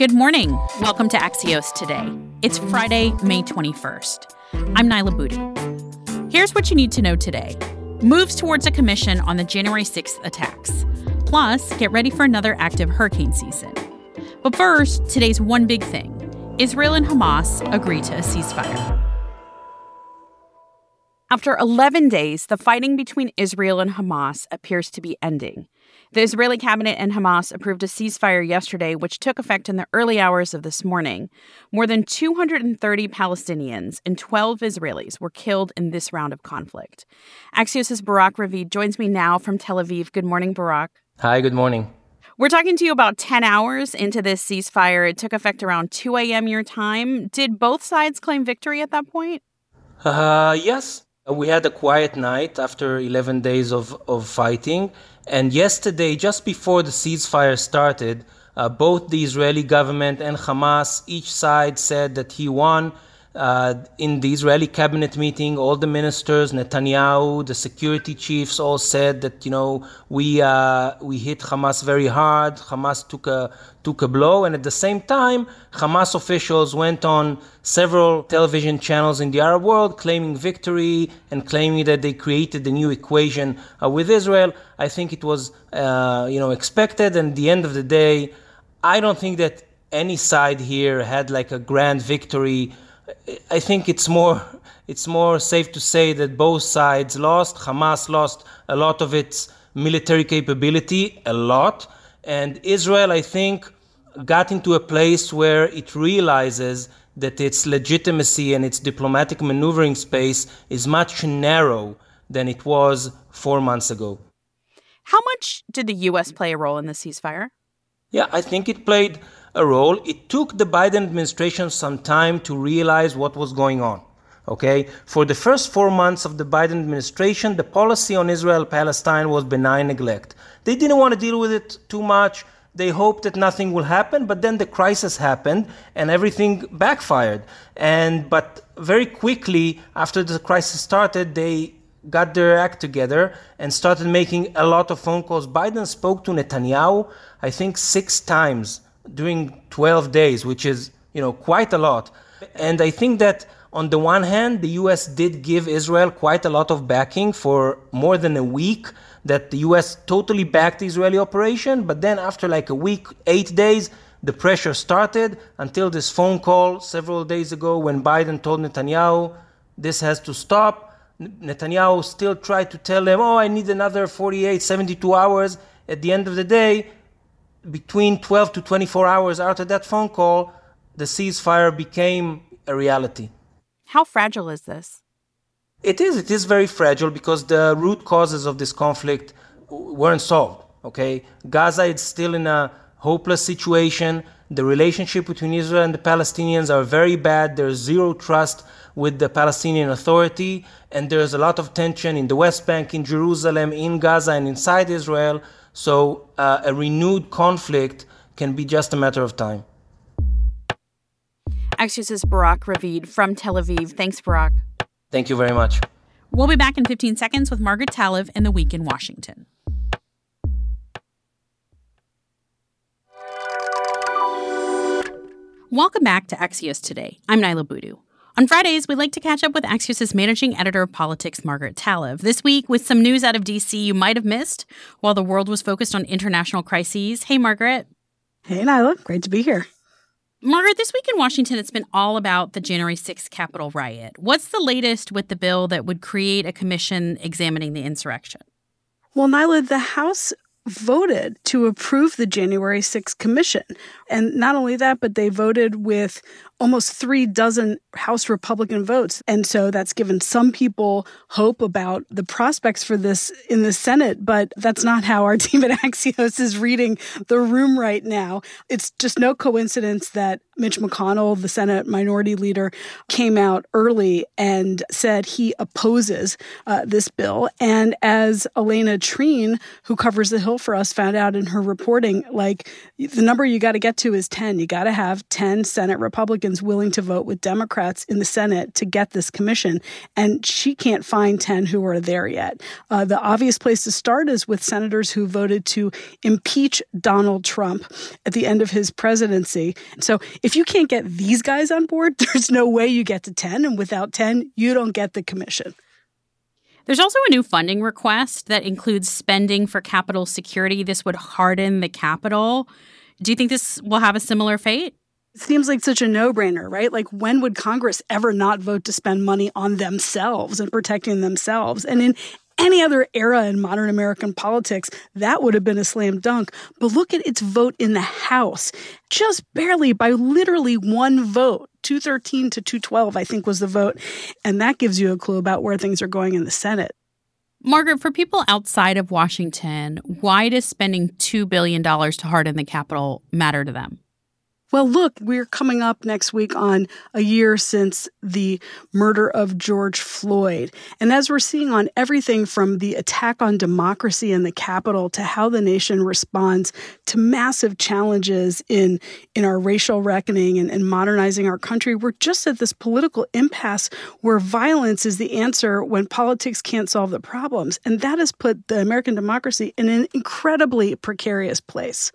Good morning. Welcome to Axios Today. It's Friday, May 21st. I'm Niala Boodhoo. Here's what you need to know today moves towards a commission on the January 6th attacks. Plus, get ready for another active hurricane season. But first, today's one big thing Israel and Hamas agree to a ceasefire. After 11 days, the fighting between Israel and Hamas appears to be ending. The Israeli cabinet and Hamas approved a ceasefire yesterday, which took effect in the early hours of this morning. More than 230 Palestinians and 12 Israelis were killed in this round of conflict. Axios' Barak Ravid joins me now from Tel Aviv. Good morning, Barak. Hi, good morning. We're talking to you about 10 hours into this ceasefire. It took effect around 2 a.m. your time. Did both sides claim victory at that point? Uh, yes. We had a quiet night after 11 days of, of fighting. And yesterday, just before the ceasefire started, uh, both the Israeli government and Hamas, each side said that he won. Uh, in the Israeli cabinet meeting, all the ministers, Netanyahu, the security chiefs, all said that you know we uh, we hit Hamas very hard. Hamas took a took a blow, and at the same time, Hamas officials went on several television channels in the Arab world claiming victory and claiming that they created a new equation uh, with Israel. I think it was uh, you know expected, and at the end of the day, I don't think that any side here had like a grand victory. I think it's more it's more safe to say that both sides lost. Hamas lost a lot of its military capability, a lot, and Israel, I think, got into a place where it realizes that its legitimacy and its diplomatic maneuvering space is much narrow than it was four months ago. How much did the U.S. play a role in the ceasefire? Yeah, I think it played a role. It took the Biden administration some time to realize what was going on. Okay, for the first four months of the Biden administration, the policy on Israel Palestine was benign neglect. They didn't want to deal with it too much. They hoped that nothing will happen, but then the crisis happened and everything backfired. And but very quickly after the crisis started, they got their act together and started making a lot of phone calls. Biden spoke to Netanyahu, I think, six times during 12 days, which is, you know, quite a lot. And I think that on the one hand, the US did give Israel quite a lot of backing for more than a week, that the US totally backed the Israeli operation. But then after like a week, eight days, the pressure started until this phone call several days ago when Biden told Netanyahu, this has to stop. Netanyahu still tried to tell him, oh, I need another 48, 72 hours. At the end of the day, between 12 to 24 hours after that phone call, the ceasefire became a reality. How fragile is this? It is. It is very fragile because the root causes of this conflict weren't solved. Okay, Gaza is still in a hopeless situation. The relationship between Israel and the Palestinians are very bad. There's zero trust with the Palestinian Authority, and there's a lot of tension in the West Bank, in Jerusalem, in Gaza, and inside Israel. So uh, a renewed conflict can be just a matter of time. Axios' is Barak Ravid from Tel Aviv. Thanks, Barak. Thank you very much. We'll be back in 15 seconds with Margaret Talev in the Week in Washington. Welcome back to Axios Today. I'm Niala Boodhoo. On Fridays, we like to catch up with Axios' managing editor of politics, Margaret Talev. This week, with some news out of DC you might have missed while the world was focused on international crises. Hey, Margaret. Hey, Niala. Great to be here. Margaret, this week in Washington, it's been all about the January 6th Capitol riot. What's the latest with the bill that would create a commission examining the insurrection? Well, Niala, the House voted to approve the January 6th commission. And not only that, but they voted with almost three dozen House Republican votes. And so that's given some people hope about the prospects for this in the Senate. But that's not how our team at Axios is reading the room right now. It's just no coincidence that Mitch McConnell, the Senate minority leader, came out early and said he opposes uh, this bill. And as Alayna Treene, who covers the Hill for us, found out in her reporting, like the number you got to get to is 10. You got to have 10 Senate Republicans Republicans willing to vote with Democrats in the Senate to get this commission, and she can't find 10 who are there yet. Uh, the obvious place to start is with senators who voted to impeach Donald Trump at the end of his presidency. So if you can't get these guys on board, there's no way you get to 10, and without 10, you don't get the commission. There's also a new funding request that includes spending for Capitol security. This would harden the Capitol. Do you think this will have a similar fate? Seems like such a no brainer, right? Like, when would Congress ever not vote to spend money on themselves and protecting themselves? And in any other era in modern American politics, that would have been a slam dunk. But look at its vote in the House, just barely by literally one vote. 213 to 212, I think, was the vote. And that gives you a clue about where things are going in the Senate. Margaret, for people outside of Washington, why does spending $2 billion to harden the Capitol matter to them? Well, look, we're coming up next week on a year since the murder of George Floyd. And as we're seeing on everything from the attack on democracy in the Capitol to how the nation responds to massive challenges in, in our racial reckoning and, and modernizing our country, we're just at this political impasse where violence is the answer when politics can't solve the problems. And that has put the American democracy in an incredibly precarious place.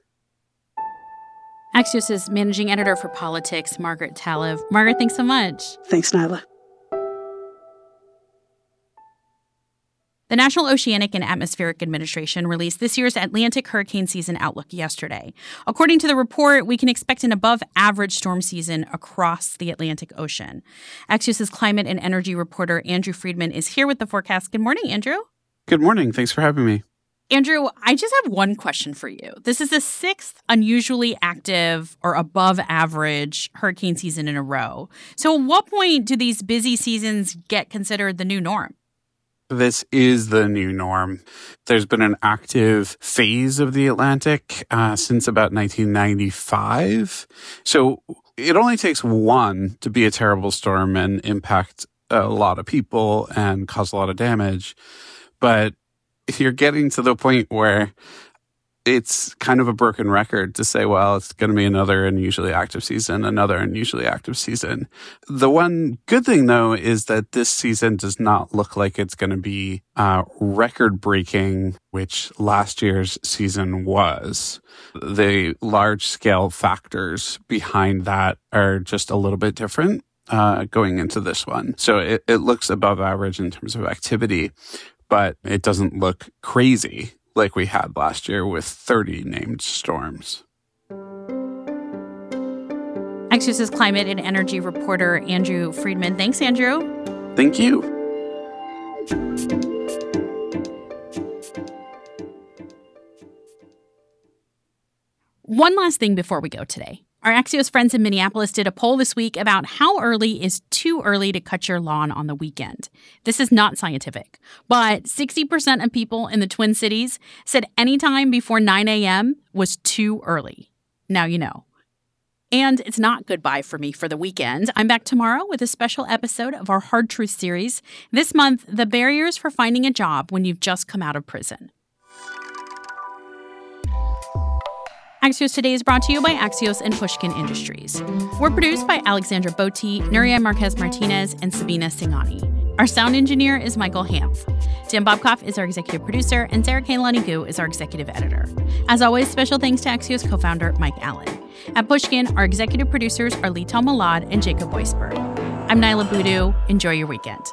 Axios' managing editor for politics, Margaret Talev. Margaret, thanks so much. Thanks, Niala. The National Oceanic and Atmospheric Administration released this year's Atlantic hurricane season outlook yesterday. According to the report, we can expect an above average storm season across the Atlantic Ocean. Axios' climate and energy reporter Andrew Freedman is here with the forecast. Good morning, Andrew. Good morning. Thanks for having me. Andrew, I just have one question for you. This is the sixth unusually active or above average hurricane season in a row. So, at what point do these busy seasons get considered the new norm? This is the new norm. There's been an active phase of the Atlantic uh, since about 1995. So, it only takes one to be a terrible storm and impact a lot of people and cause a lot of damage. But you're getting to the point where it's kind of a broken record to say, well, it's going to be another unusually active season, another unusually active season. The one good thing, though, is that this season does not look like it's going to be uh, record breaking, which last year's season was. The large scale factors behind that are just a little bit different. Uh, going into this one. So it, it looks above average in terms of activity, but it doesn't look crazy like we had last year with 30 named storms. Axios' climate and energy reporter Andrew Freedman. Thanks, Andrew. Thank you. One last thing before we go today. Our Axios friends in Minneapolis did a poll this week about how early is too early to cut your lawn on the weekend. This is not scientific, but 60% of people in the Twin Cities said anytime before 9 a.m. was too early. Now you know. And it's not goodbye for me for the weekend. I'm back tomorrow with a special episode of our Hard Truth series. This month, the barriers for finding a job when you've just come out of prison. Axios Today is brought to you by Axios and Pushkin Industries. We're produced by Alexandra Botti, Nuria Marquez Martinez, and Sabina Singani. Our sound engineer is Michael Hanf. Dan Bobkoff is our executive producer, and Sara Kehaulani Goo is our executive editor. As always, special thanks to Axios co founder Mike Allen. At Pushkin, our executive producers are Leital Molad and Jacob Weisberg. I'm Niala Boodhoo. Enjoy your weekend.